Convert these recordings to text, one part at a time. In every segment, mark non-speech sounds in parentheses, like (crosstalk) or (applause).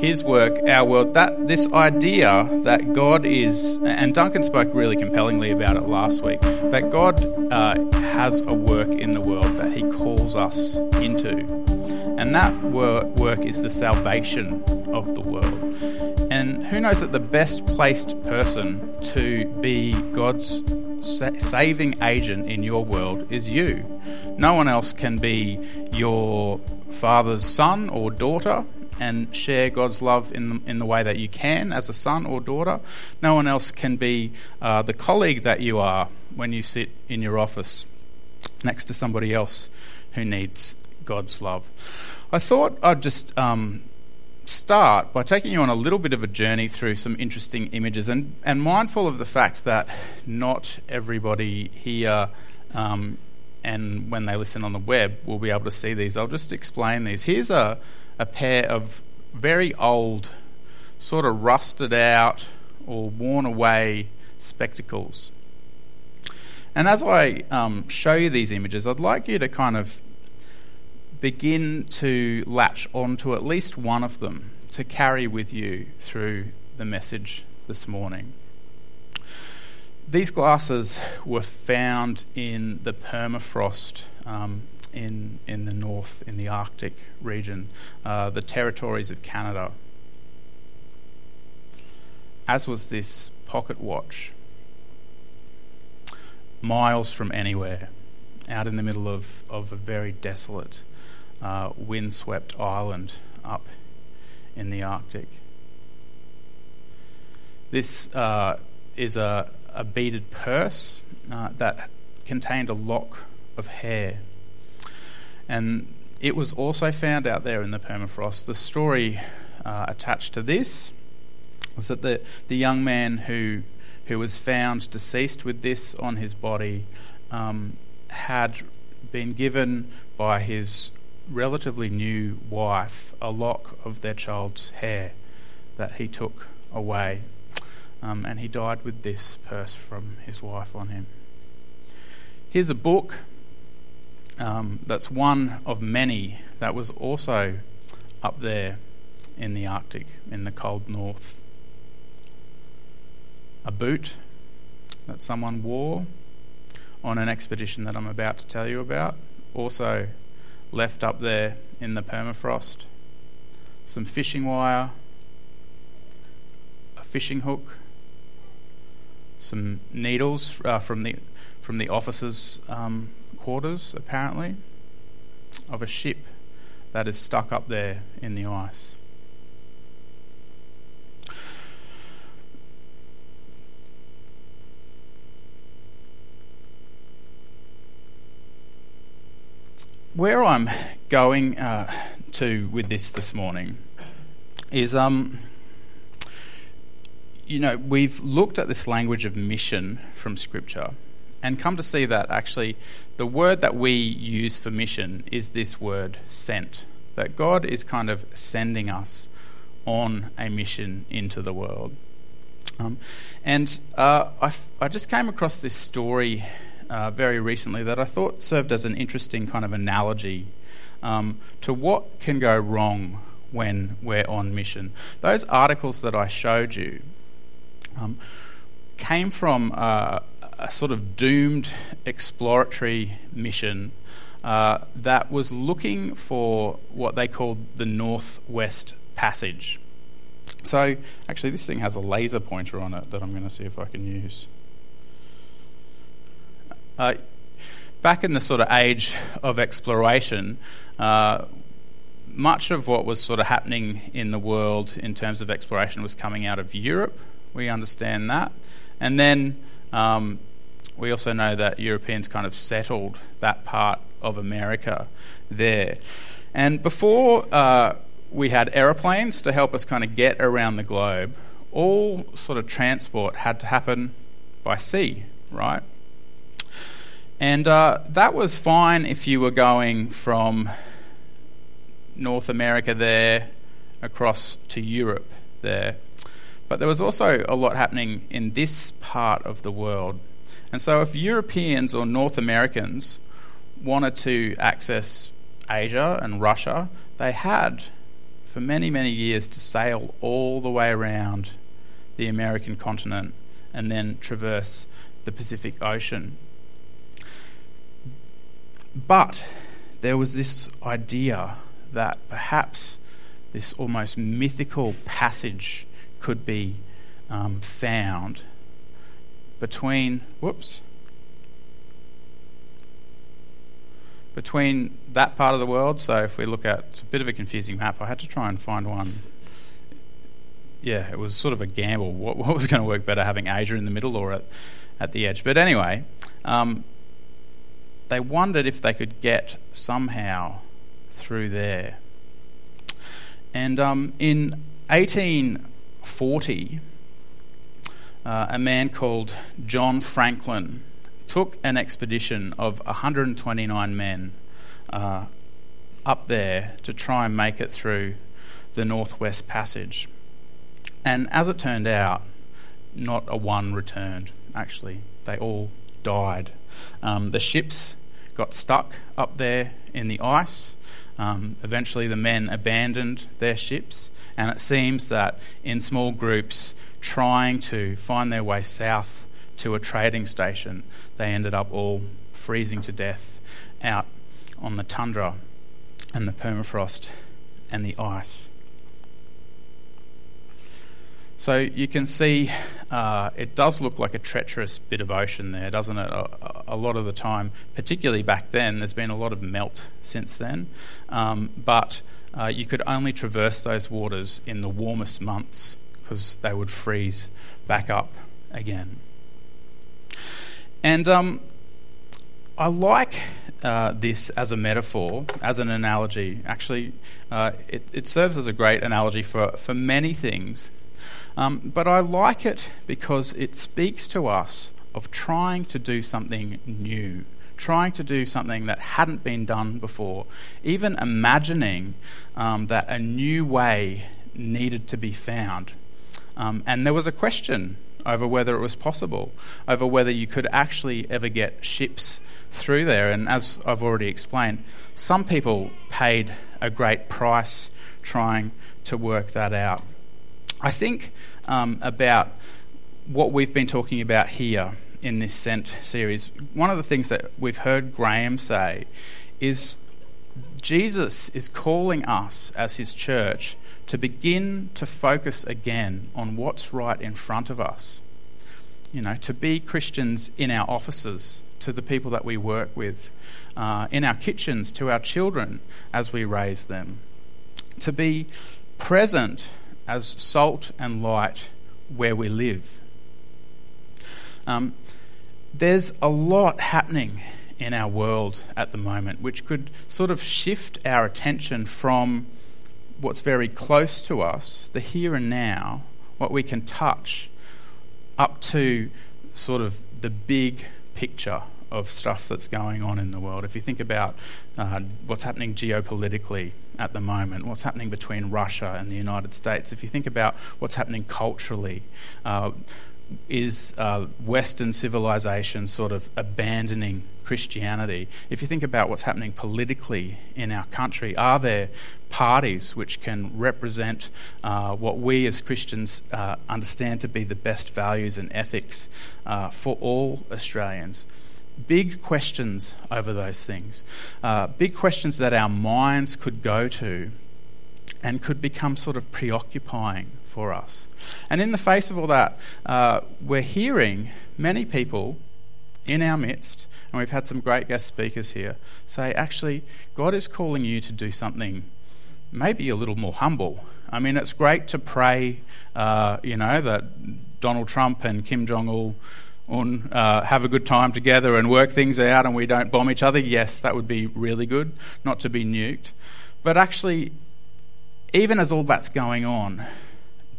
His work, our world. That this idea that God is, and Duncan spoke really compellingly about it last week. That God uh, has a work in the world that He calls us into, and that work is the salvation of the world. And who knows that the best placed person to be God's saving agent in your world is you. No one else can be your father's son or daughter and share God's love in the, in the way that you can as a son or daughter. No one else can be uh, the colleague that you are when you sit in your office next to somebody else who needs God's love. I thought I'd just um, start by taking you on a little bit of a journey through some interesting images and, and mindful of the fact that not everybody here um, and when they listen on the web will be able to see these. I'll just explain these. Here's a, a pair of very old, sort of rusted out or worn away spectacles. And as I um, show you these images, I'd like you to kind of begin to latch onto at least one of them to carry with you through the message this morning. These glasses were found in the permafrost um, in, in the north, in the Arctic region, uh, the territories of Canada. As was this pocket watch, miles from anywhere, out in the middle of, of a very desolate uh, windswept island up in the Arctic. This uh, is a, a, beaded purse uh, that contained a lock of hair. And it was also found out there in the permafrost. The story uh, attached to this was that the, the young man who, who was found deceased with this on his body um, had been given by his relatively new wife a lock of their child's hair that he took away. Um, and he died with this purse from his wife on him. Here's a book um, that's one of many that was also up there in the Arctic, in the cold north. A boot that someone wore on an expedition that I'm about to tell you about, also left up there in the permafrost, some fishing wire, a fishing hook, some needles uh, from the from the officers' um, quarters, apparently, of a ship that is stuck up there in the ice. where I'm going uh, to with this this morning is, um, you know, we've looked at this language of mission from Scripture and come to see that actually the word that we use for mission is this word sent. That God is kind of sending us on a mission into the world. Um, and uh, I, f- I just came across this story uh, very recently that I thought served as an interesting kind of analogy um, to what can go wrong when we're on mission. Those articles that I showed you um, came from uh, a sort of doomed exploratory mission uh, that was looking for what they called the Northwest Passage. So, actually, this thing has a laser pointer on it that I'm going to see if I can use. Uh, back in the sort of age of exploration, uh, much of what was sort of happening in the world in terms of exploration was coming out of Europe. We understand that. And then um, we also know that Europeans kind of settled that part of America there. And before uh, we had aeroplanes to help us kind of get around the globe, all sort of transport had to happen by sea, right? And uh, that was fine if you were going from North America there across to Europe there. But there was also a lot happening in this part of the world. And so, if Europeans or North Americans wanted to access Asia and Russia, they had for many, many years to sail all the way around the American continent and then traverse the Pacific Ocean. But there was this idea that perhaps this almost mythical passage could be um, found between, whoops, between that part of the world. So if we look at, it's a bit of a confusing map. I had to try and find one. Yeah, it was sort of a gamble. What, what was going to work better, having Asia in the middle or at, at the edge? But anyway, um, they wondered if they could get somehow through there. And um, in 1840, uh, a man called John Franklin took an expedition of 129 men uh, up there to try and make it through the Northwest Passage. And as it turned out, not a one returned, actually. They all died. Um, the ships got stuck up there in the ice. Um, eventually, the men abandoned their ships, and it seems that in small groups trying to find their way south to a trading station, they ended up all freezing to death out on the tundra and the permafrost and the ice. So you can see uh, it does look like a treacherous bit of ocean there, doesn't it? A, a, lot of the time, particularly back then, there's been a lot of melt since then. Um, but uh, you could only traverse those waters in the warmest months because they would freeze back up again. And um, I like uh, this as a metaphor, as an analogy. Actually, uh, it, it, serves as a great analogy for, for many things. Um, but I like it because it speaks to us of trying to do something new, trying to do something that hadn't been done before, even imagining um, that a new way needed to be found. Um, and there was a question over whether it was possible, over whether you could actually ever get ships through there. And as I've already explained, some people paid a great price trying to work that out. I think um, about what we've been talking about here in this Sent series. One of the things that we've heard Graham say is Jesus is calling us as his church to begin to focus again on what's right in front of us. You know, to be Christians in our offices, to the people that we work with, uh, in our kitchens, to our children as we raise them. To be present as salt and light where we live. Um, there's a lot happening in our world at the moment which could sort of shift our attention from what's very close to us, the here and now, what we can touch, up to sort of the big picture of stuff that's going on in the world. If you think about uh, what's happening geopolitically at the moment, what's happening between Russia and the United States, if you think about what's happening culturally, uh, is uh, Western civilization sort of abandoning Christianity? If you think about what's happening politically in our country, are there parties which can represent uh, what we as Christians uh, understand to be the best values and ethics uh, for all Australians? Big questions over those things. Uh, big questions that our minds could go to and could become sort of preoccupying for us. And in the face of all that, uh, we're hearing many people in our midst, and we've had some great guest speakers here, say, actually, God is calling you to do something maybe a little more humble. I mean, it's great to pray, uh, you know, that Donald Trump and Kim Jong il Un uh, have a good time together and work things out and we don't bomb each other. Yes, that would be really good, not to be nuked. But actually, even as all that's going on,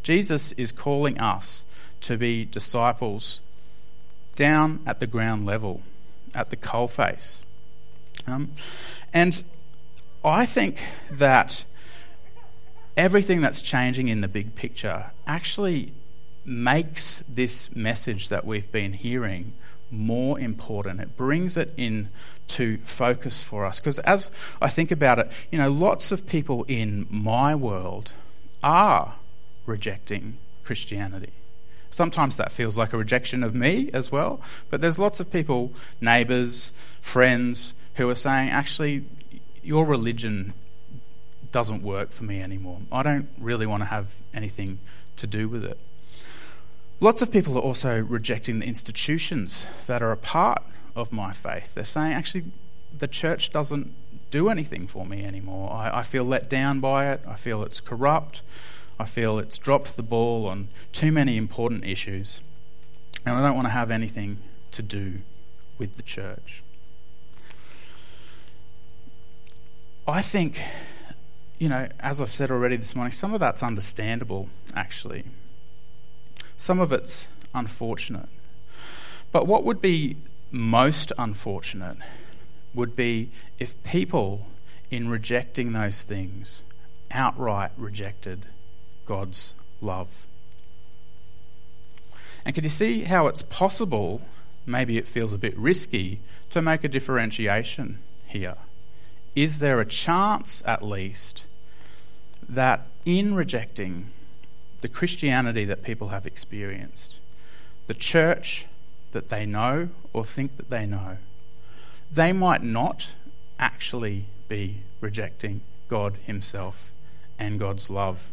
Jesus is calling us to be disciples down at the ground level, at the coalface. Um, and I think that everything that's changing in the big picture actually makes this message that we've been hearing more important. It brings it in to focus for us. Because as I think about it, you know, lots of people in my world are rejecting Christianity. Sometimes that feels like a rejection of me as well, but there's lots of people, neighbours, friends, who are saying, actually, your religion doesn't work for me anymore. I don't really want to have anything to do with it. Lots of people are also rejecting the institutions that are a part of my faith. They're saying, actually, the church doesn't do anything for me anymore. I, I, feel let down by it. I feel it's corrupt. I feel it's dropped the ball on too many important issues. And I don't want to have anything to do with the church. I think, you know, as I've said already this morning, some of that's understandable, actually. Some of it's unfortunate. But what would be most unfortunate would be if people, in rejecting those things, outright rejected God's love. And can you see how it's possible, maybe it feels a bit risky, to make a differentiation here? Is there a chance, at least, that in rejecting the Christianity that people have experienced, the church that they know or think that they know, they might not actually be rejecting God Himself and God's love.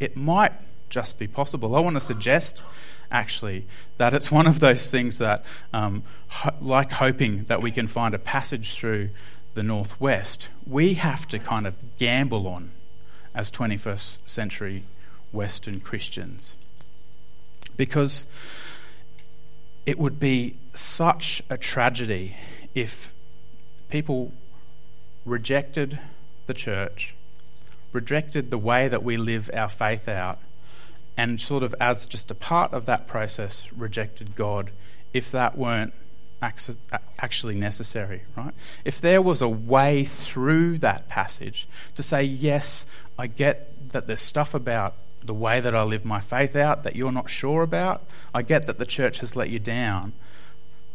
It might just be possible. I want to suggest, actually, that it's one of those things that, um, ho- like hoping that we can find a passage through the Northwest, we have to kind of gamble on as 21st century Western Christians. Because it would be such a tragedy if people rejected the church, rejected the way that we live our faith out, and sort of as just a part of that process rejected God if that weren't actually necessary, right? If there was a way through that passage to say, yes, I get that there's stuff about the way that I live my faith out that you're not sure about. I get that the church has let you down,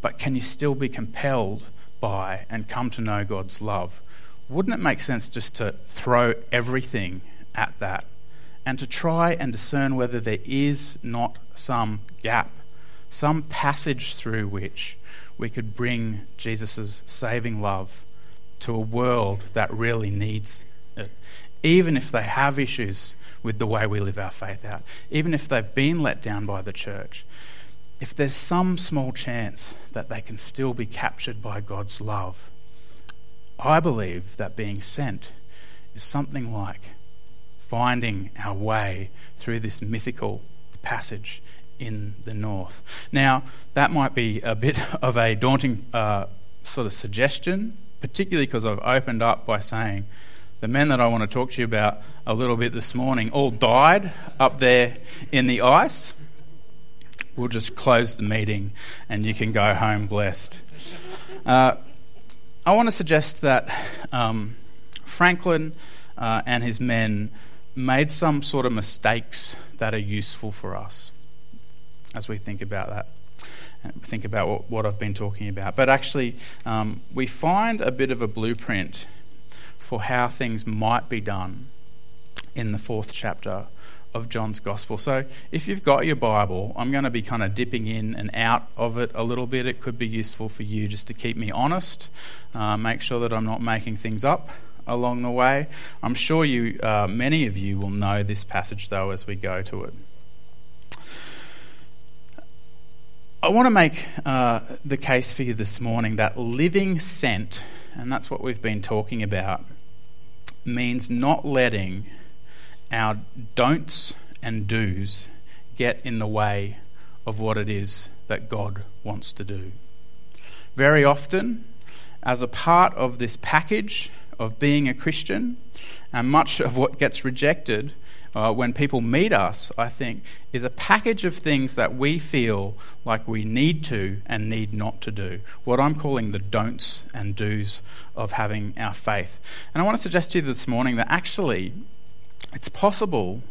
but can you still be compelled by and come to know God's love? Wouldn't it make sense just to throw everything at that and to try and discern whether there is not some gap, some passage through which we could bring Jesus' saving love to a world that really needs it, even if they have issues with the way we live our faith out, even if they've been let down by the church, if there's some small chance that they can still be captured by God's love, I believe that being sent is something like finding our way through this mythical passage in the north. Now, that might be a bit (laughs) of a daunting uh, sort of suggestion, particularly because I've opened up by saying the men that I want to talk to you about a little bit this morning all died up there in the ice. We'll just close the meeting and you can go home blessed. Uh, I want to suggest that um, Franklin uh, and his men made some sort of mistakes that are useful for us as we think about that think about what, what, I've been talking about. But actually, um, we find a bit of a blueprint for how things might be done in the fourth chapter of John's Gospel. So, if you've got your Bible, I'm going to be kind of dipping in and out of it a little bit. It could be useful for you just to keep me honest, uh, make sure that I'm not making things up along the way. I'm sure you, uh, many of you, will know this passage though as we go to it. I want to make uh, the case for you this morning that living sent, and that's what we've been talking about, means not letting our don'ts and do's get in the way of what it is that God wants to do. Very often, as a part of this package of being a Christian, and much of what gets rejected uh, when people meet us, I think, is a package of things that we feel like we need to and need not to do. What I'm calling the don'ts and do's of having our faith. And I want to suggest to you this morning that actually it's possible,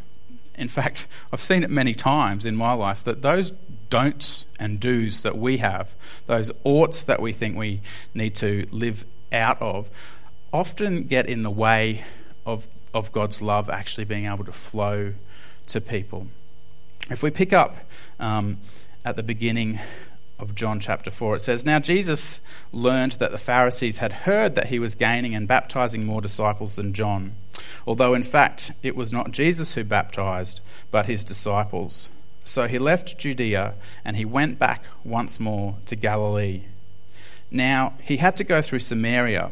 in fact, (laughs) I've seen it many times in my life, that those don'ts and do's that we have, those oughts that we think we need to live out of, often get in the way of, of God's love actually being able to flow to people. If we pick up um, at the beginning of John chapter 4, it says, Now Jesus learned that the Pharisees had heard that he was gaining and baptizing more disciples than John, although in fact it was not Jesus who baptized, but his disciples. So he left Judea and he went back once more to Galilee. Now he had to go through Samaria.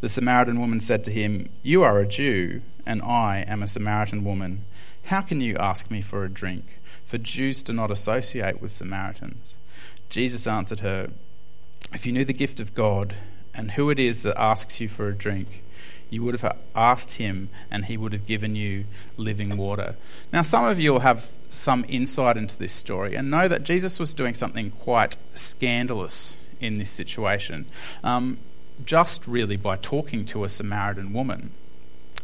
The Samaritan woman said to him, You are a Jew, and I am a Samaritan woman. How can you ask me for a drink? For Jews do not associate with Samaritans. Jesus answered her, If you knew the gift of God and who it is that asks you for a drink, you would have asked him and he would have given you living water. Now, some of you will have some insight into this story and know that Jesus was doing something quite scandalous in this situation, um, just really by talking to a Samaritan woman.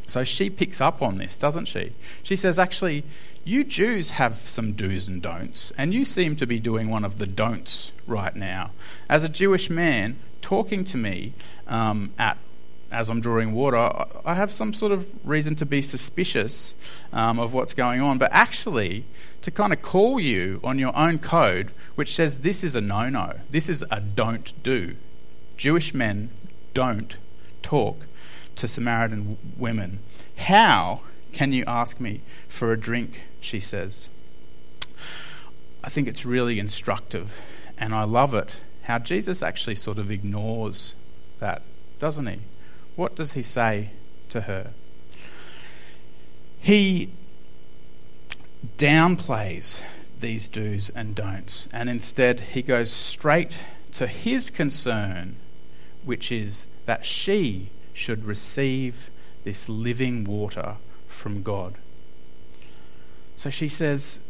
So she picks up on this, doesn't she? She says, Actually, you Jews have some do's and don'ts, and you seem to be doing one of the don'ts right now. As a Jewish man, talking to me um, at as I'm drawing water, I have some sort of reason to be suspicious um, of what's going on. But actually, to kind of call you on your own code, which says this is a no no, this is a don't do. Jewish men don't talk to Samaritan women. How can you ask me for a drink? She says. I think it's really instructive, and I love it how Jesus actually sort of ignores that, doesn't he? What does he say to her? He downplays these do's and don'ts, and instead he goes straight to his concern, which is that she should receive this living water from God. So she says,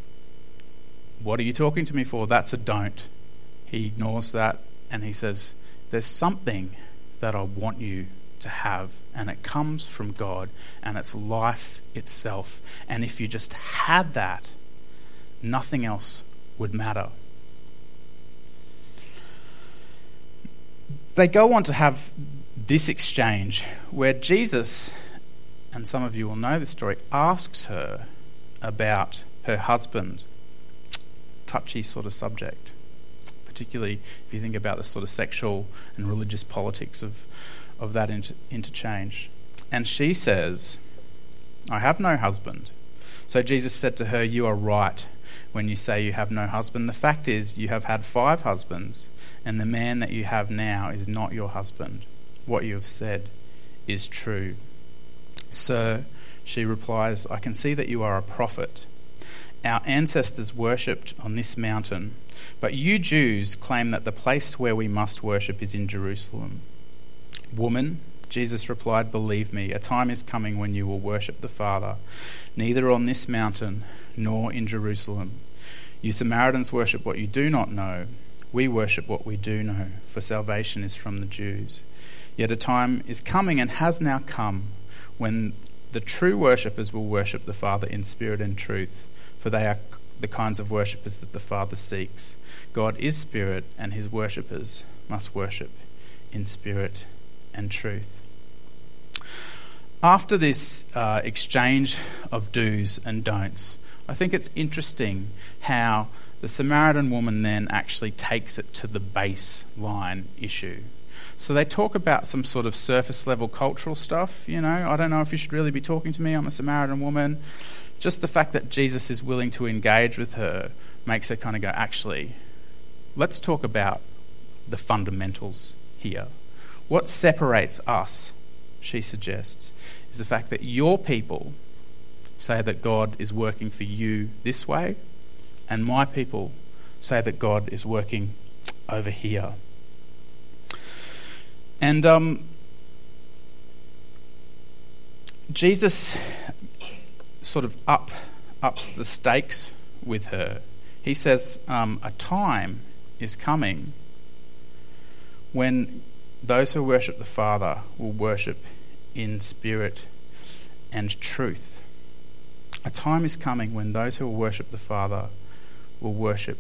What are you talking to me for? That's a don't. He ignores that and he says, There's something that I want you to have, and it comes from God, and it's life itself. And if you just had that, nothing else would matter. They go on to have this exchange where Jesus, and some of you will know the story, asks her about her husband. Touchy sort of subject, particularly if you think about the sort of sexual and religious politics of, of that inter- interchange. And she says, I have no husband. So Jesus said to her, You are right when you say you have no husband. The fact is, you have had five husbands, and the man that you have now is not your husband what you have said is true. Sir, she replies, I can see that you are a prophet. Our ancestors worshipped on this mountain, but you Jews claim that the place where we must worship is in Jerusalem. Woman, Jesus replied, Believe me, a time is coming when you will worship the Father, neither on this mountain nor in Jerusalem. You Samaritans worship what you do not know. We worship what we do know, for salvation is from the Jews. Yet a time is coming and has now come when the true worshippers will worship the Father in spirit and truth, for they are the kinds of worshippers that the Father seeks. God is spirit, and his worshippers must worship in spirit and truth. After this uh, exchange of do's and don'ts, I think it's interesting how the Samaritan woman then actually takes it to the baseline issue. So they talk about some sort of surface level cultural stuff. You know, I don't know if you should really be talking to me. I'm a Samaritan woman. Just the fact that Jesus is willing to engage with her makes her kind of go, actually, let's talk about the fundamentals here. What separates us, she suggests, is the fact that your people say that God is working for you this way, and my people say that God is working over here. And um, Jesus sort of up ups the stakes with her. He says, um, A time is coming when those who worship the Father will worship in spirit and truth. A time is coming when those who will worship the Father will worship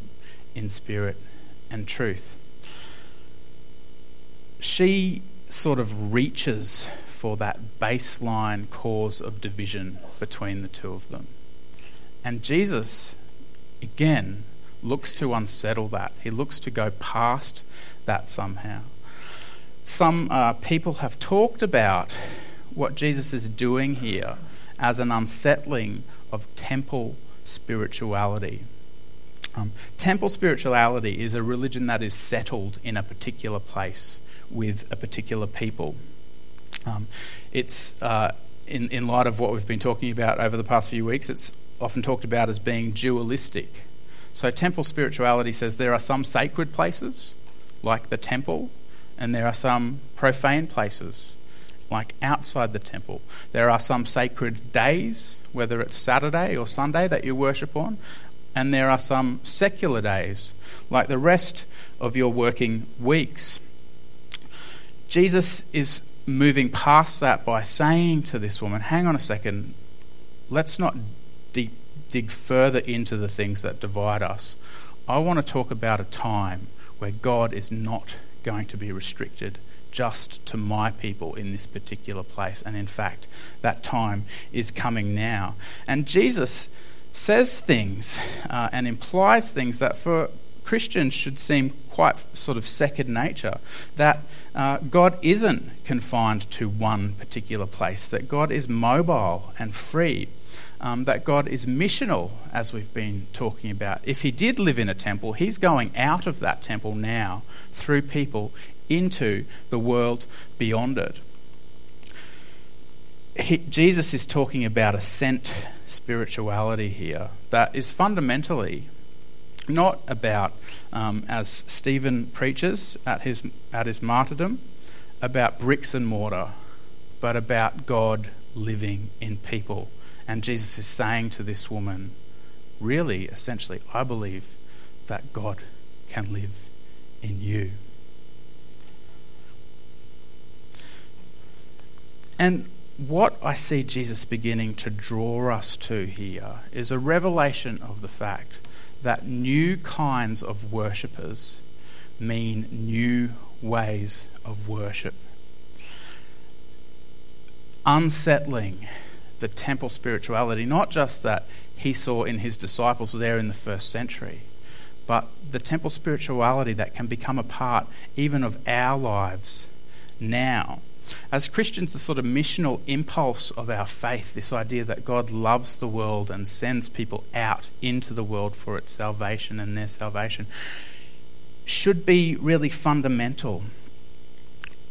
in spirit and truth. She sort of reaches for that baseline cause of division between the two of them. And Jesus, again, looks to unsettle that. He looks to go past that somehow. Some uh, people have talked about what Jesus is doing here as an unsettling of temple spirituality. Um, temple spirituality is a religion that is settled in a particular place with a particular people. Um, it's uh, in, in light of what we've been talking about over the past few weeks, it's often talked about as being dualistic. So, temple spirituality says there are some sacred places, like the temple, and there are some profane places, like outside the temple. There are some sacred days, whether it's Saturday or Sunday, that you worship on, and there are some secular days, like the rest of your working weeks. Jesus is moving past that by saying to this woman, Hang on a second, let's not deep, dig further into the things that divide us. I want to talk about a time where God is not going to be restricted just to my people in this particular place. And in fact, that time is coming now. And Jesus says things uh, and implies things that for Christians should seem quite sort of second nature. That uh, God isn't confined to one particular place, that God is mobile and free, um, that God is missional, as we've been talking about. If He did live in a temple, He's going out of that temple now through people into the world beyond it. He, Jesus is talking about a spirituality here that is fundamentally not about, um, as Stephen preaches at his, at his martyrdom, about bricks and mortar, but about God living in people. And Jesus is saying to this woman, really, essentially, I believe that God can live in you. And what I see Jesus beginning to draw us to here is a revelation of the fact that new kinds of worshippers mean new ways of worship. Unsettling the temple spirituality, not just that he saw in his disciples there in the first century, but the temple spirituality that can become a part even of our lives now as Christians, the sort of missional impulse of our faith, this idea that God loves the world and sends people out into the world for its salvation and their salvation, should be really fundamental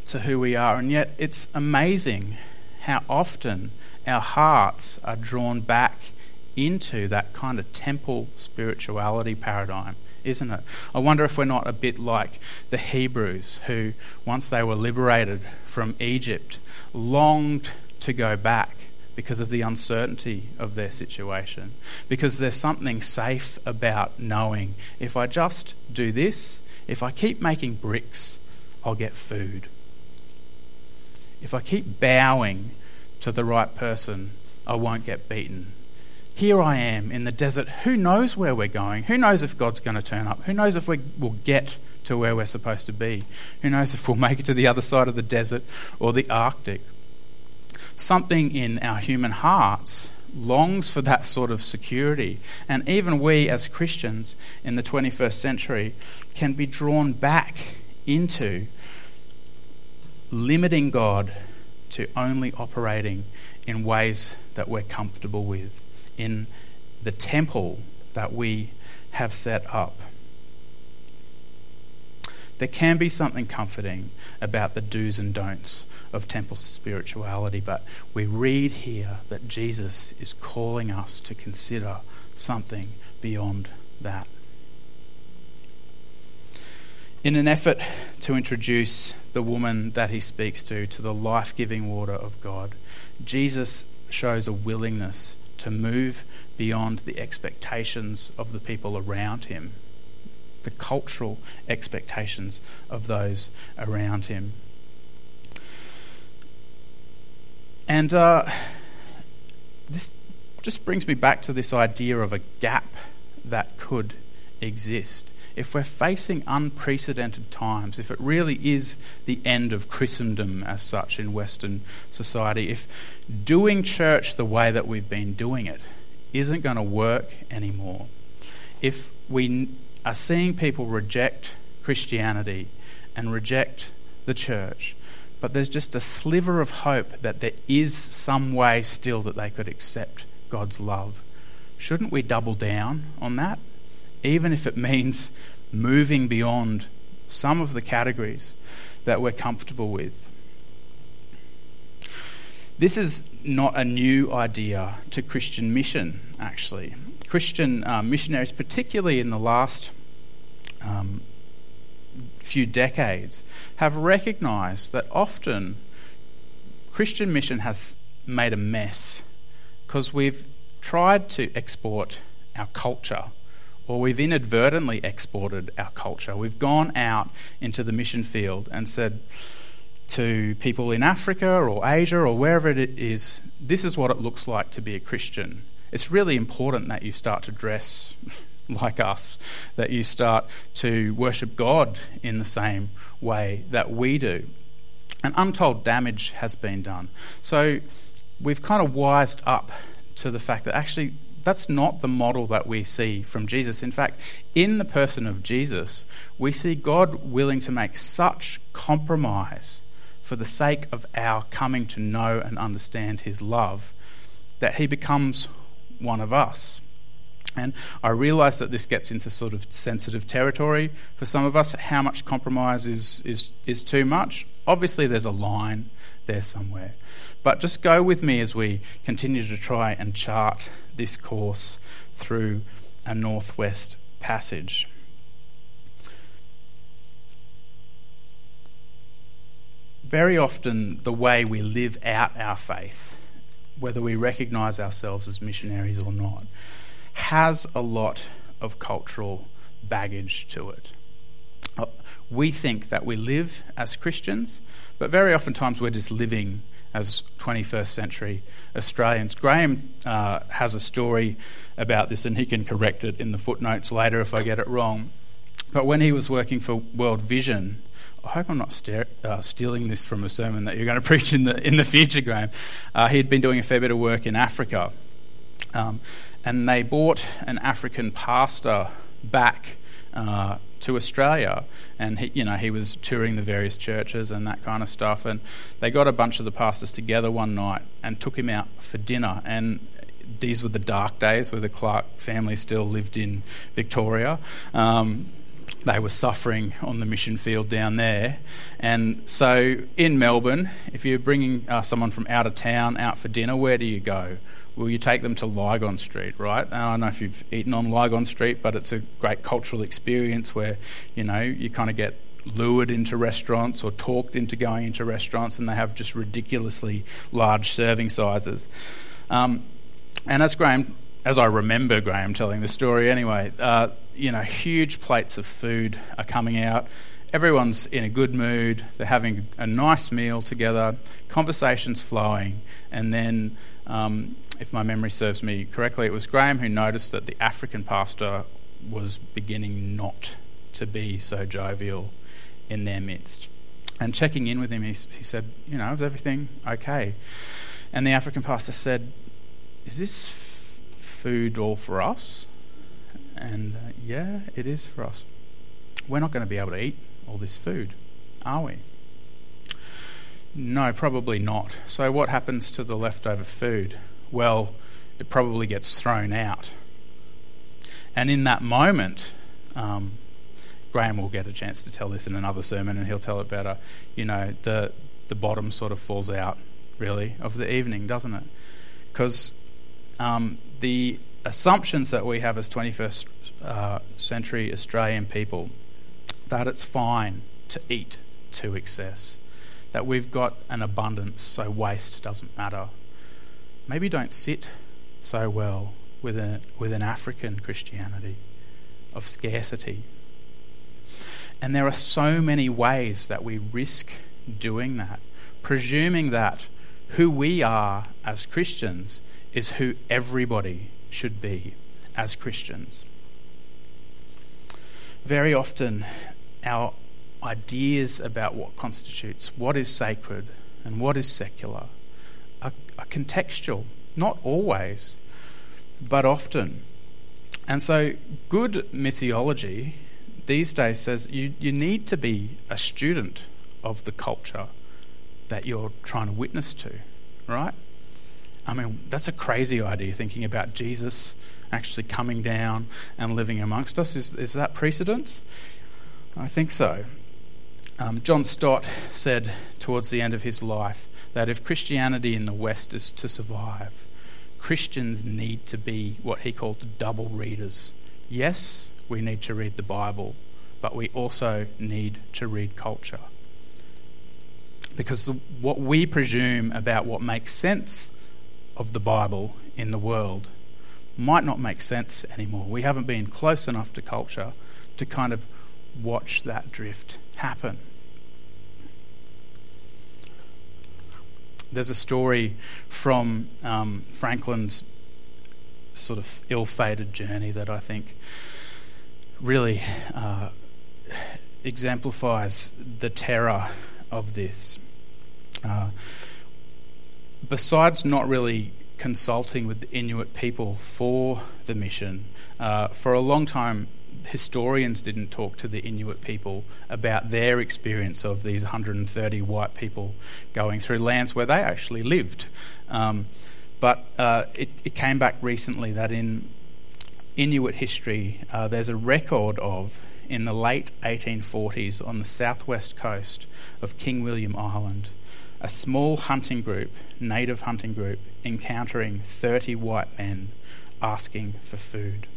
to who we are. And yet, it's amazing how often our hearts are drawn back into that kind of temple spirituality paradigm isn't it? I wonder if we're not a bit like the Hebrews who, once they were liberated from Egypt, longed to go back because of the uncertainty of their situation. Because there's something safe about knowing if I just do this, if I keep making bricks, I'll get food. If I keep bowing to the right person, I won't get beaten here I am in the desert. Who knows where we're going? Who knows if God's going to turn up? Who knows if we will get to where we're supposed to be? Who knows if we'll make it to the other side of the desert or the Arctic? Something in our human hearts longs for that sort of security. And even we, as Christians in the 21st century, can be drawn back into limiting God to only operating in ways that we're comfortable with in the temple that we have set up. There can be something comforting about the do's and don'ts of temple spirituality, but we read here that Jesus is calling us to consider something beyond that. In an effort to introduce the woman that he speaks to to the life giving water of God, Jesus shows a willingness to move beyond the expectations of the people around him, the cultural expectations of those around him. And uh, this just brings me back to this idea of a gap that could exist. If we're facing unprecedented times, if it really is the end of Christendom as such in Western society, if doing church the way that we've been doing it isn't going to work anymore, if we are seeing people reject Christianity and reject the church, but there's just a sliver of hope that there is some way still that they could accept God's love. Shouldn't we double down on that? Even if it means moving beyond some of the categories that we're comfortable with. This is not a new idea to Christian mission, actually. Christian uh, missionaries, particularly in the last um, few decades have recognized that often Christian mission has made a mess because we've tried to export our culture or we've inadvertently exported our culture. We've gone out into the mission field and said to people in Africa or Asia or wherever it is, this is what it looks like to be a Christian. It's really important that you start to dress (laughs) like us, that you start to worship God in the same way that we do. And untold damage has been done. So we've kind of wised up to the fact that actually that's not the model that we see from Jesus. In fact, in the person of Jesus, we see God willing to make such compromise for the sake of our coming to know and understand his love that he becomes one of us. And I realise that this gets into sort of sensitive territory for some of us. How much compromise is, is, is too much? Obviously, there's a line there somewhere. But just go with me as we continue to try and chart this course through a northwest passage. Very often, the way we live out our faith, whether we recognise ourselves as missionaries or not, has a lot of cultural baggage to it. Uh, we think that we live as Christians, but very oftentimes we're just living as 21st century Australians. Graham uh, has a story about this, and he can correct it in the footnotes later if I get it wrong. But when he was working for World Vision, I hope I'm not uh, stealing this from a sermon that you're going (laughs) to preach in the in the future, Graham. Uh, he'd been doing a fair bit of work in Africa, um, and they bought an African pastor back uh, to Australia, and he, you know he was touring the various churches and that kind of stuff. And they got a bunch of the pastors together one night and took him out for dinner. And these were the dark days where the Clark family still lived in Victoria. Um, they were suffering on the mission field down there. And so in Melbourne, if you're bringing uh, someone from out of town out for dinner, where do you go? Well, you take them to Lygon Street, right? And I don't know if you've eaten on Lygon Street, but it's a great cultural experience where, you know, you kind of get lured into restaurants or talked into going into restaurants, and they have just ridiculously large serving sizes. Um, and as Graham, as I remember Graham telling the story anyway, uh, you know, huge plates of food are coming out. Everyone's in a good mood. They're having a nice meal together. Conversations flowing, and then um, if my memory serves me correctly, it was Graham who noticed that the African pastor was beginning not to be so jovial in their midst. And checking in with him, he, he said, You know, is everything okay? And the African pastor said, Is this f- food all for us? And uh, yeah, it is for us. We're not going to be able to eat all this food, are we? No, probably not. So, what happens to the leftover food? Well, it probably gets thrown out. And in that moment, um, Graham will get a chance to tell this in another sermon, and he'll tell it better. You know, the the bottom sort of falls out, really, of the evening, doesn't it? Because um, the assumptions that we have as 21st uh, century Australian people that it's fine to eat to excess, that we've got an abundance, so waste doesn't matter. Maybe don't sit so well with, a, with an African Christianity of scarcity. And there are so many ways that we risk doing that, presuming that who we are as Christians is who everybody should be as Christians. Very often, our ideas about what constitutes what is sacred and what is secular contextual, not always, but often. And so, good missiology these days says you, you need to be a student of the culture that you're trying to witness to, right? I mean, that's a crazy idea thinking about Jesus actually coming down and living amongst us. Is, is that precedence? I think so. Um, John Stott said towards the end of his life that if Christianity in the West is to survive, Christians need to be what he called double readers. Yes, we need to read the Bible, but we also need to read culture. Because the, what we presume about what makes sense of the Bible in the world might not make sense anymore. We haven't been close enough to culture to kind of watch that drift happen. There's a story from um, Franklin's sort of ill fated journey that I think really uh, exemplifies the terror of this. Uh, besides not really consulting with the Inuit people for the mission, uh, for a long time, historians didn't talk to the Inuit people about their experience of these 130 white people going through lands where they actually lived. Um, but uh, it, it, came back recently that in Inuit history, uh, there's a record of, in the late 1840s on the southwest coast of King William Island, a small hunting group, native hunting group, encountering 30 white men asking for food.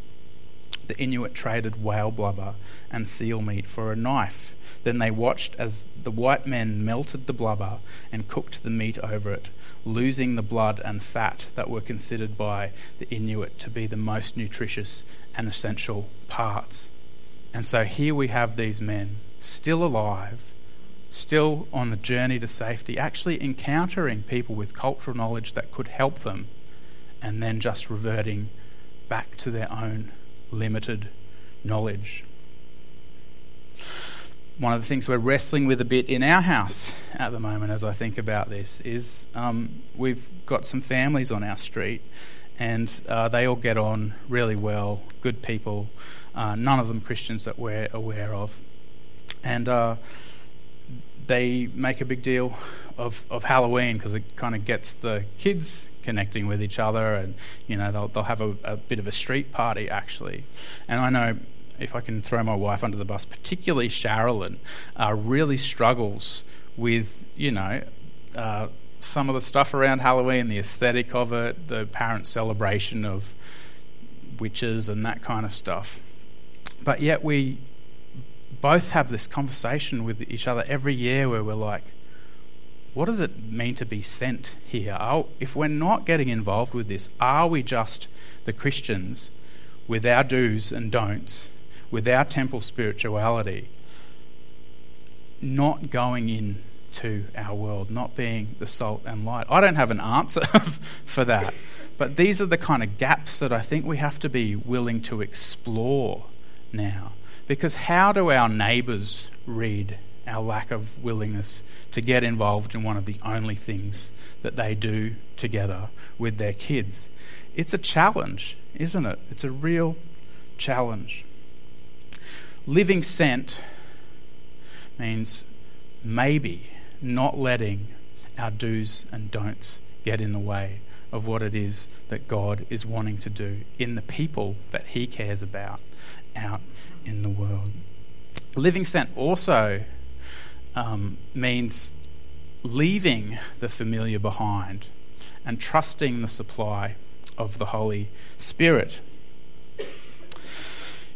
The Inuit traded whale blubber and seal meat for a knife. Then they watched as the white men melted the blubber and cooked the meat over it, losing the blood and fat that were considered by the Inuit to be the most nutritious and essential parts. And so here we have these men, still alive, still on the journey to safety, actually encountering people with cultural knowledge that could help them, and then just reverting back to their own limited knowledge. One of the things we're wrestling with a bit in our house at the moment, as I think about this, is um, we've got some families on our street, and uh, they all get on really well, good people, uh, none of them Christians that we're aware of. And uh, they make a big deal of, of Halloween because it kind of gets the kids connecting with each other, and you know they'll they'll have a, a, bit of a street party actually. And I know if I can throw my wife under the bus, particularly Sharilyn, uh, really struggles with you know. Uh, some of the stuff around Halloween, the aesthetic of it, the parent celebration of witches and that kind of stuff. But yet we both have this conversation with each other every year where we're like, what does it mean to be sent here? Are, if we're not getting involved with this, are we just the Christians with our do's and don'ts, with our temple spirituality, not going into our world, not being the salt and light? I don't have an answer (laughs) for that, but these are the kind of gaps that I think we have to be willing to explore now. Because how do our neighbours read our lack of willingness to get involved in one of the only things that they do together with their kids? It's a challenge, isn't it? It's a real challenge. Living sent means maybe not letting our do's and don'ts get in the way of what it is that God is wanting to do in the people that He cares about out in the world. Living sent also um, means leaving the familiar behind and trusting the supply of the Holy Spirit.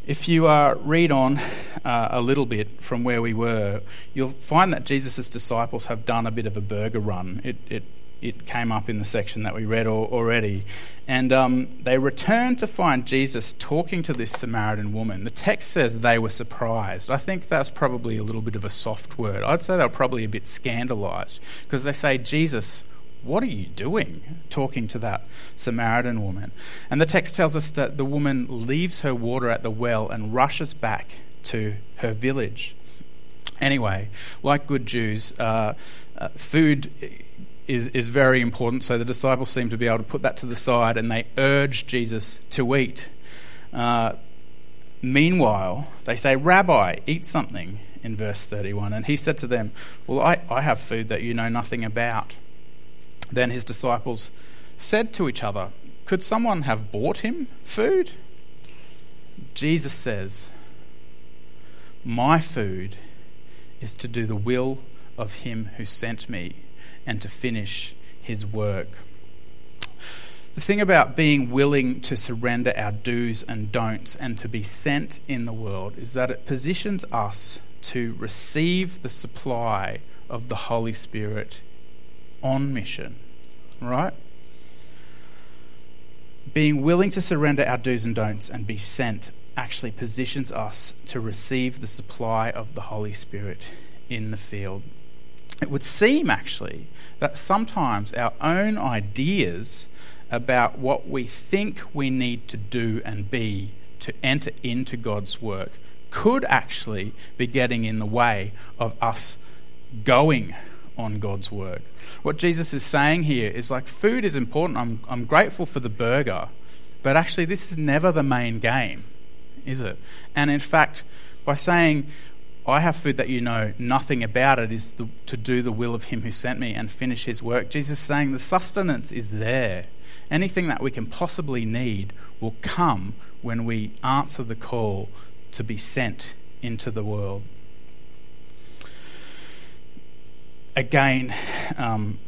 If you uh, read on uh, a little bit from where we were, you'll find that Jesus' disciples have done a bit of a burger run. It, it, it came up in the section that we read already. And um, they returned to find Jesus talking to this Samaritan woman. The text says they were surprised. I think that's probably a little bit of a soft word. I'd say they were probably a bit scandalized because they say, Jesus, what are you doing talking to that Samaritan woman? And the text tells us that the woman leaves her water at the well and rushes back to her village. Anyway, like good Jews, uh, uh, food is, is very important, so the disciples seem to be able to put that to the side and they urge Jesus to eat. Uh, meanwhile, they say, Rabbi, eat something in verse 31. And he said to them, Well, I, I have food that you know nothing about. Then his disciples said to each other, Could someone have bought him food? Jesus says, My food is to do the will of him who sent me and to finish his work. The thing about being willing to surrender our do's and don'ts and to be sent in the world is that it positions us to receive the supply of the Holy Spirit on mission, right? Being willing to surrender our do's and don'ts and be sent actually positions us to receive the supply of the Holy Spirit in the field. It would seem actually that sometimes our own ideas about what we think we need to do and be to enter into God's work could actually be getting in the way of us going on God's work. What Jesus is saying here is like food is important. I'm, I'm grateful for the burger, but actually, this is never the main game, is it? And in fact, by saying, I have food that you know nothing about it is the, to do the will of him who sent me and finish his work. Jesus saying the sustenance is there. Anything that we can possibly need will come when we answer the call to be sent into the world. again, um,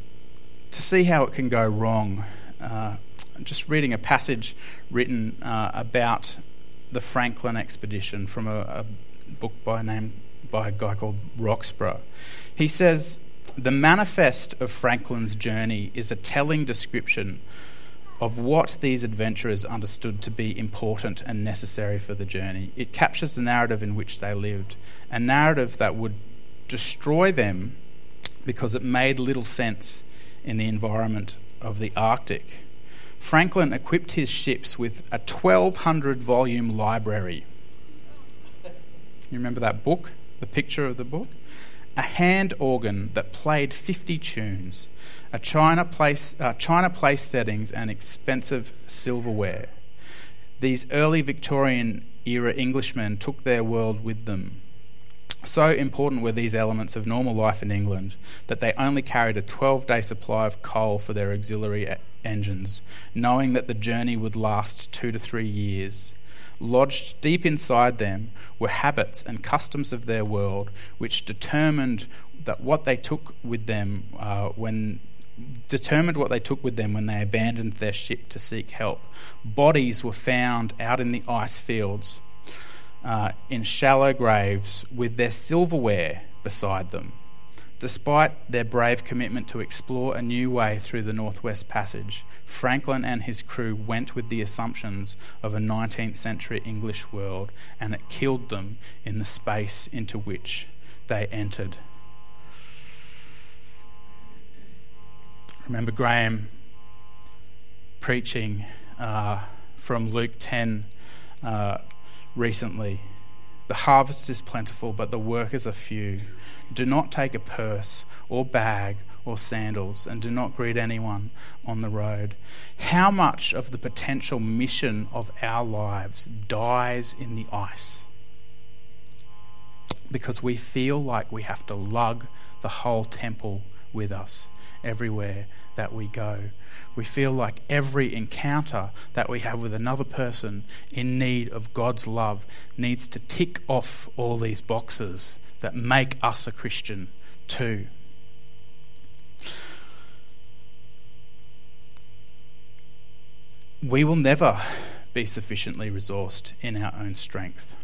to see how it can go wrong, uh, just reading a passage written uh, about the Franklin expedition from a, a book by name by a guy called Roxburgh. He says the manifest of Franklin's journey is a telling description of what these adventurers understood to be important and necessary for the journey. It captures the narrative in which they lived, a narrative that would destroy them because it made little sense in the environment of the Arctic. Franklin equipped his ships with a 1200 volume library. You remember that book? The picture of the book? A hand organ that played 50 tunes, a china place, uh, china place settings, and expensive silverware. These early Victorian era Englishmen took their world with them. So important were these elements of normal life in England that they only carried a 12 day supply of coal for their auxiliary engines, knowing that the journey would last two to three years. Lodged deep inside them were habits and customs of their world which determined that what they took with them uh, when determined what they took with them when they abandoned their ship to seek help. Bodies were found out in the ice fields uh, in shallow graves with their silverware beside them. Despite their brave commitment to explore a new way through the Northwest Passage, Franklin and his crew went with the assumptions of a 19th century English world, and it killed them in the space into which they entered. Remember Graham preaching uh, from Luke 10. Uh, recently. The harvest is plentiful, but the workers are few. Do not take a purse or bag or sandals, and do not greet anyone on the road. How much of the potential mission of our lives dies in the ice? Because we feel like we have to lug the whole temple with us everywhere that we go. We feel like every encounter that we have with another person in need of God's love needs to tick off all these boxes that make us a Christian too. We will never be sufficiently resourced in our own strength.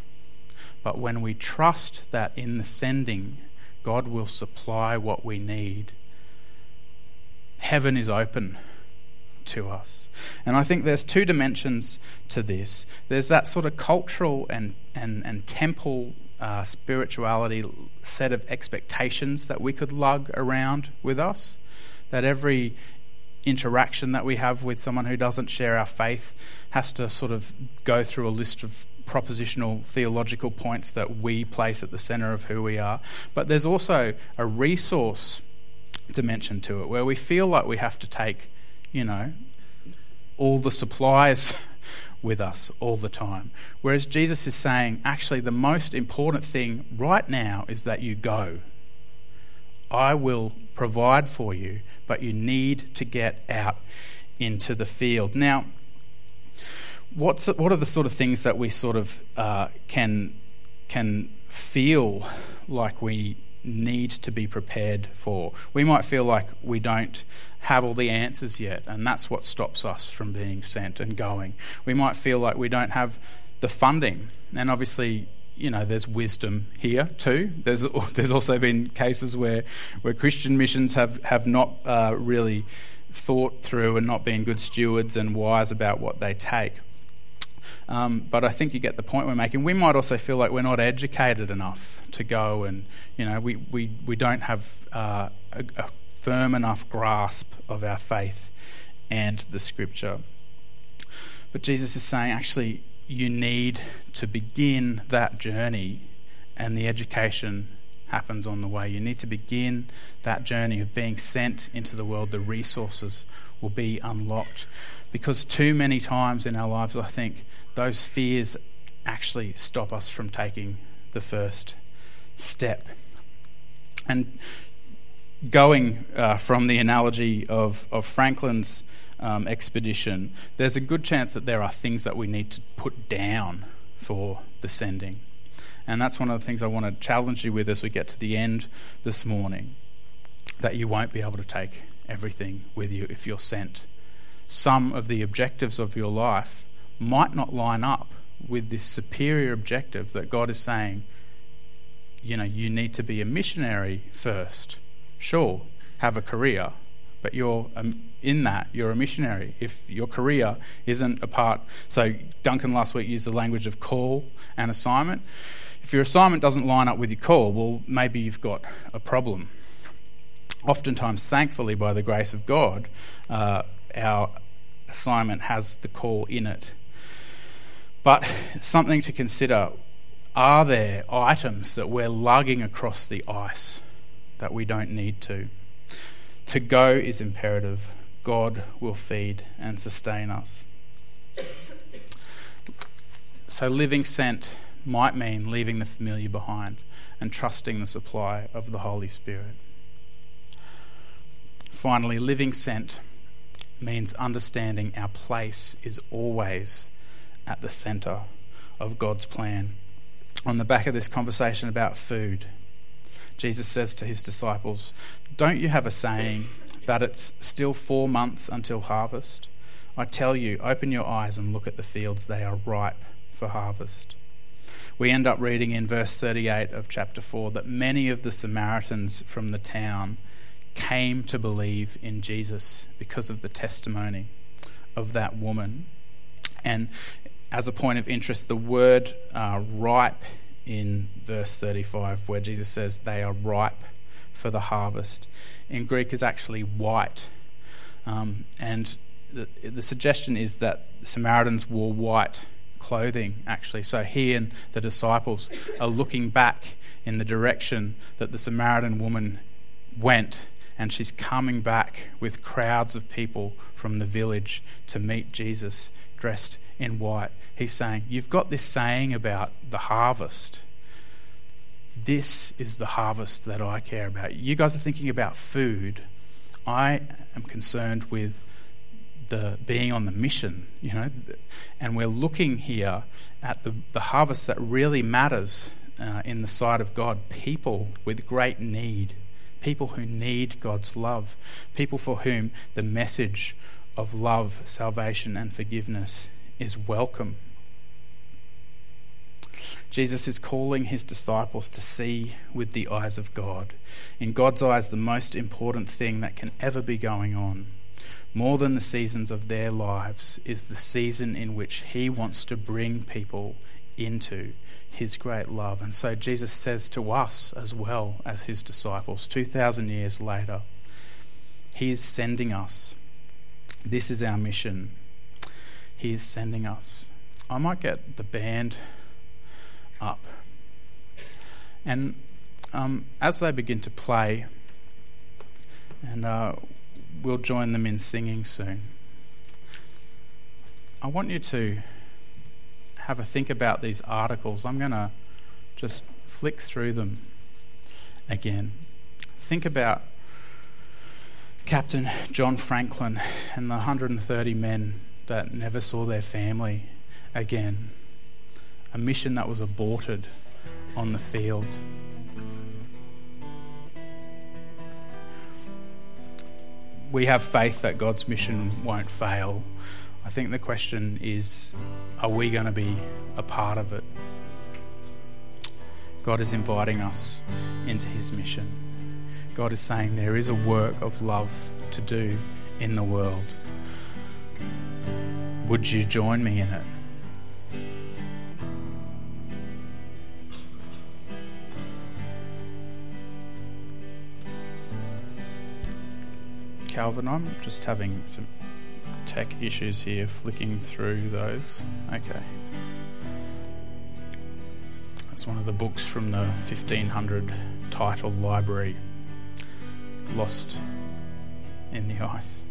But when we trust that in the sending, God will supply what we need, heaven is open to us. And I think there's two dimensions to this. There's that sort of cultural and, and, and temple uh, spirituality set of expectations that we could lug around with us. That every interaction that we have with someone who doesn't share our faith has to sort of go through a list of propositional theological points that we place at the center of who we are. But there's also a resource dimension to it where we feel like we have to take, you know, all the supplies (laughs) with us all the time. Whereas Jesus is saying, actually, the most important thing right now is that you go. I will provide for you, but you need to get out into the field. Now, what's what are the sort of things that we sort of uh, can can feel like we need to be prepared for? We might feel like we don't have all the answers yet, and that's what stops us from being sent and going. We might feel like we don't have the funding, and obviously you know, there's wisdom here too. There's (laughs) there's also been cases where where Christian missions have have not uh, really thought through and not been good stewards and wise about what they take. Um, but I think you get the point we're making. We might also feel like we're not educated enough to go, and you know, we we, we don't have uh, a, a firm enough grasp of our faith and the Scripture. But Jesus is saying, actually, you need to begin that journey, and the education happens on the way. You need to begin that journey of being sent into the world. The resources will be unlocked. Because too many times in our lives, I think, those fears actually stop us from taking the first step. And going uh, from the analogy of, of Franklin's um, expedition, there's a good chance that there are things that we need to put down for the sending. And that's one of the things I want to challenge you with as we get to the end this morning that you won't be able to take everything with you if you're sent. Some of the objectives of your life might not line up with this superior objective that God is saying, you know, you need to be a missionary first. Sure, have a career, but you're um, in that you're a missionary. If your career isn't a part, so Duncan last week used the language of call and assignment. If your assignment doesn't line up with your call, well, maybe you've got a problem. Oftentimes, thankfully, by the grace of God, uh, our assignment has the call in it. But something to consider are there items that we're lugging across the ice that we don't need to? To go is imperative. God will feed and sustain us. So, living sent might mean leaving the familiar behind and trusting the supply of the Holy Spirit. Finally, living sent means understanding our place is always at the centre of God's plan. On the back of this conversation about food, Jesus says to his disciples, Don't you have a saying that it's still four months until harvest? I tell you, open your eyes and look at the fields, they are ripe for harvest. We end up reading in verse 38 of chapter 4 that many of the Samaritans from the town came to believe in Jesus because of the testimony of that woman. And as a point of interest, the word uh, ripe in verse 35, where Jesus says they are ripe for the harvest. In Greek is actually white. Um, and the, the suggestion is that Samaritans wore white clothing, actually. So he and the disciples are looking back in the direction that the Samaritan woman went, and she's coming back with crowds of people from the village to meet Jesus dressed in white. He's saying, You've got this saying about the harvest. This is the harvest that I care about. You guys are thinking about food. I am concerned with the being on the mission, you know, and we're looking here at the, the harvest that really matters uh, in the sight of God. People with great need, people who need God's love, people for whom the message of love, salvation, and forgiveness is welcome. Jesus is calling his disciples to see with the eyes of God. In God's eyes, the most important thing that can ever be going on, more than the seasons of their lives, is the season in which he wants to bring people into his great love. And so Jesus says to us as well as his disciples, 2,000 years later, he is sending us. This is our mission. He is sending us. I might get the band up. And um, as they begin to play, and uh, we'll join them in singing soon, I want you to have a think about these articles. I'm going to just flick through them again. Think about Captain John Franklin and the 130 men that never saw their family again. A mission that was aborted on the field. We have faith that God's mission won't fail. I think the question is are we going to be a part of it? God is inviting us into his mission. God is saying there is a work of love to do in the world. Would you join me in it? Calvin, I'm just having some tech issues here, flicking through those. Okay. That's one of the books from the 1500 title library, Lost in the Ice.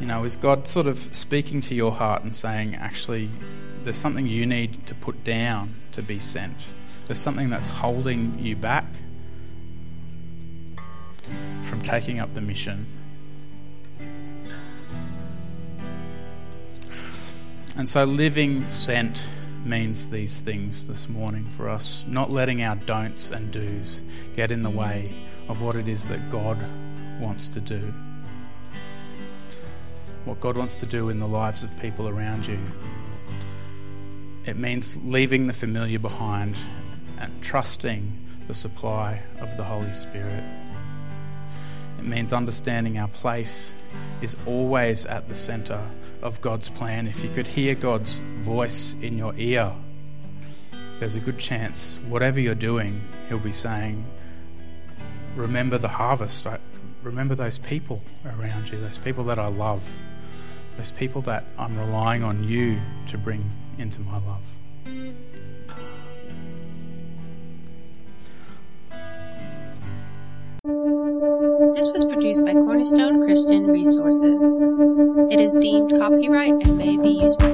You know, is God sort of speaking to your heart and saying, actually, there's something you need to put down to be sent? There's something that's holding you back taking up the mission. And so, living sent means these things this morning for us, not letting our don'ts and do's get in the way of what it is that God wants to do. What God wants to do in the lives of people around you. It means leaving the familiar behind and trusting the supply of the Holy Spirit. It means understanding our place is always at the center of God's plan. If you could hear God's voice in your ear, there's a good chance, whatever you're doing, He'll be saying, Remember the harvest. Remember those people around you, those people that I love, those people that I'm relying on you to bring into my love. Cornerstone Christian Resources. It is deemed copyright and may be used by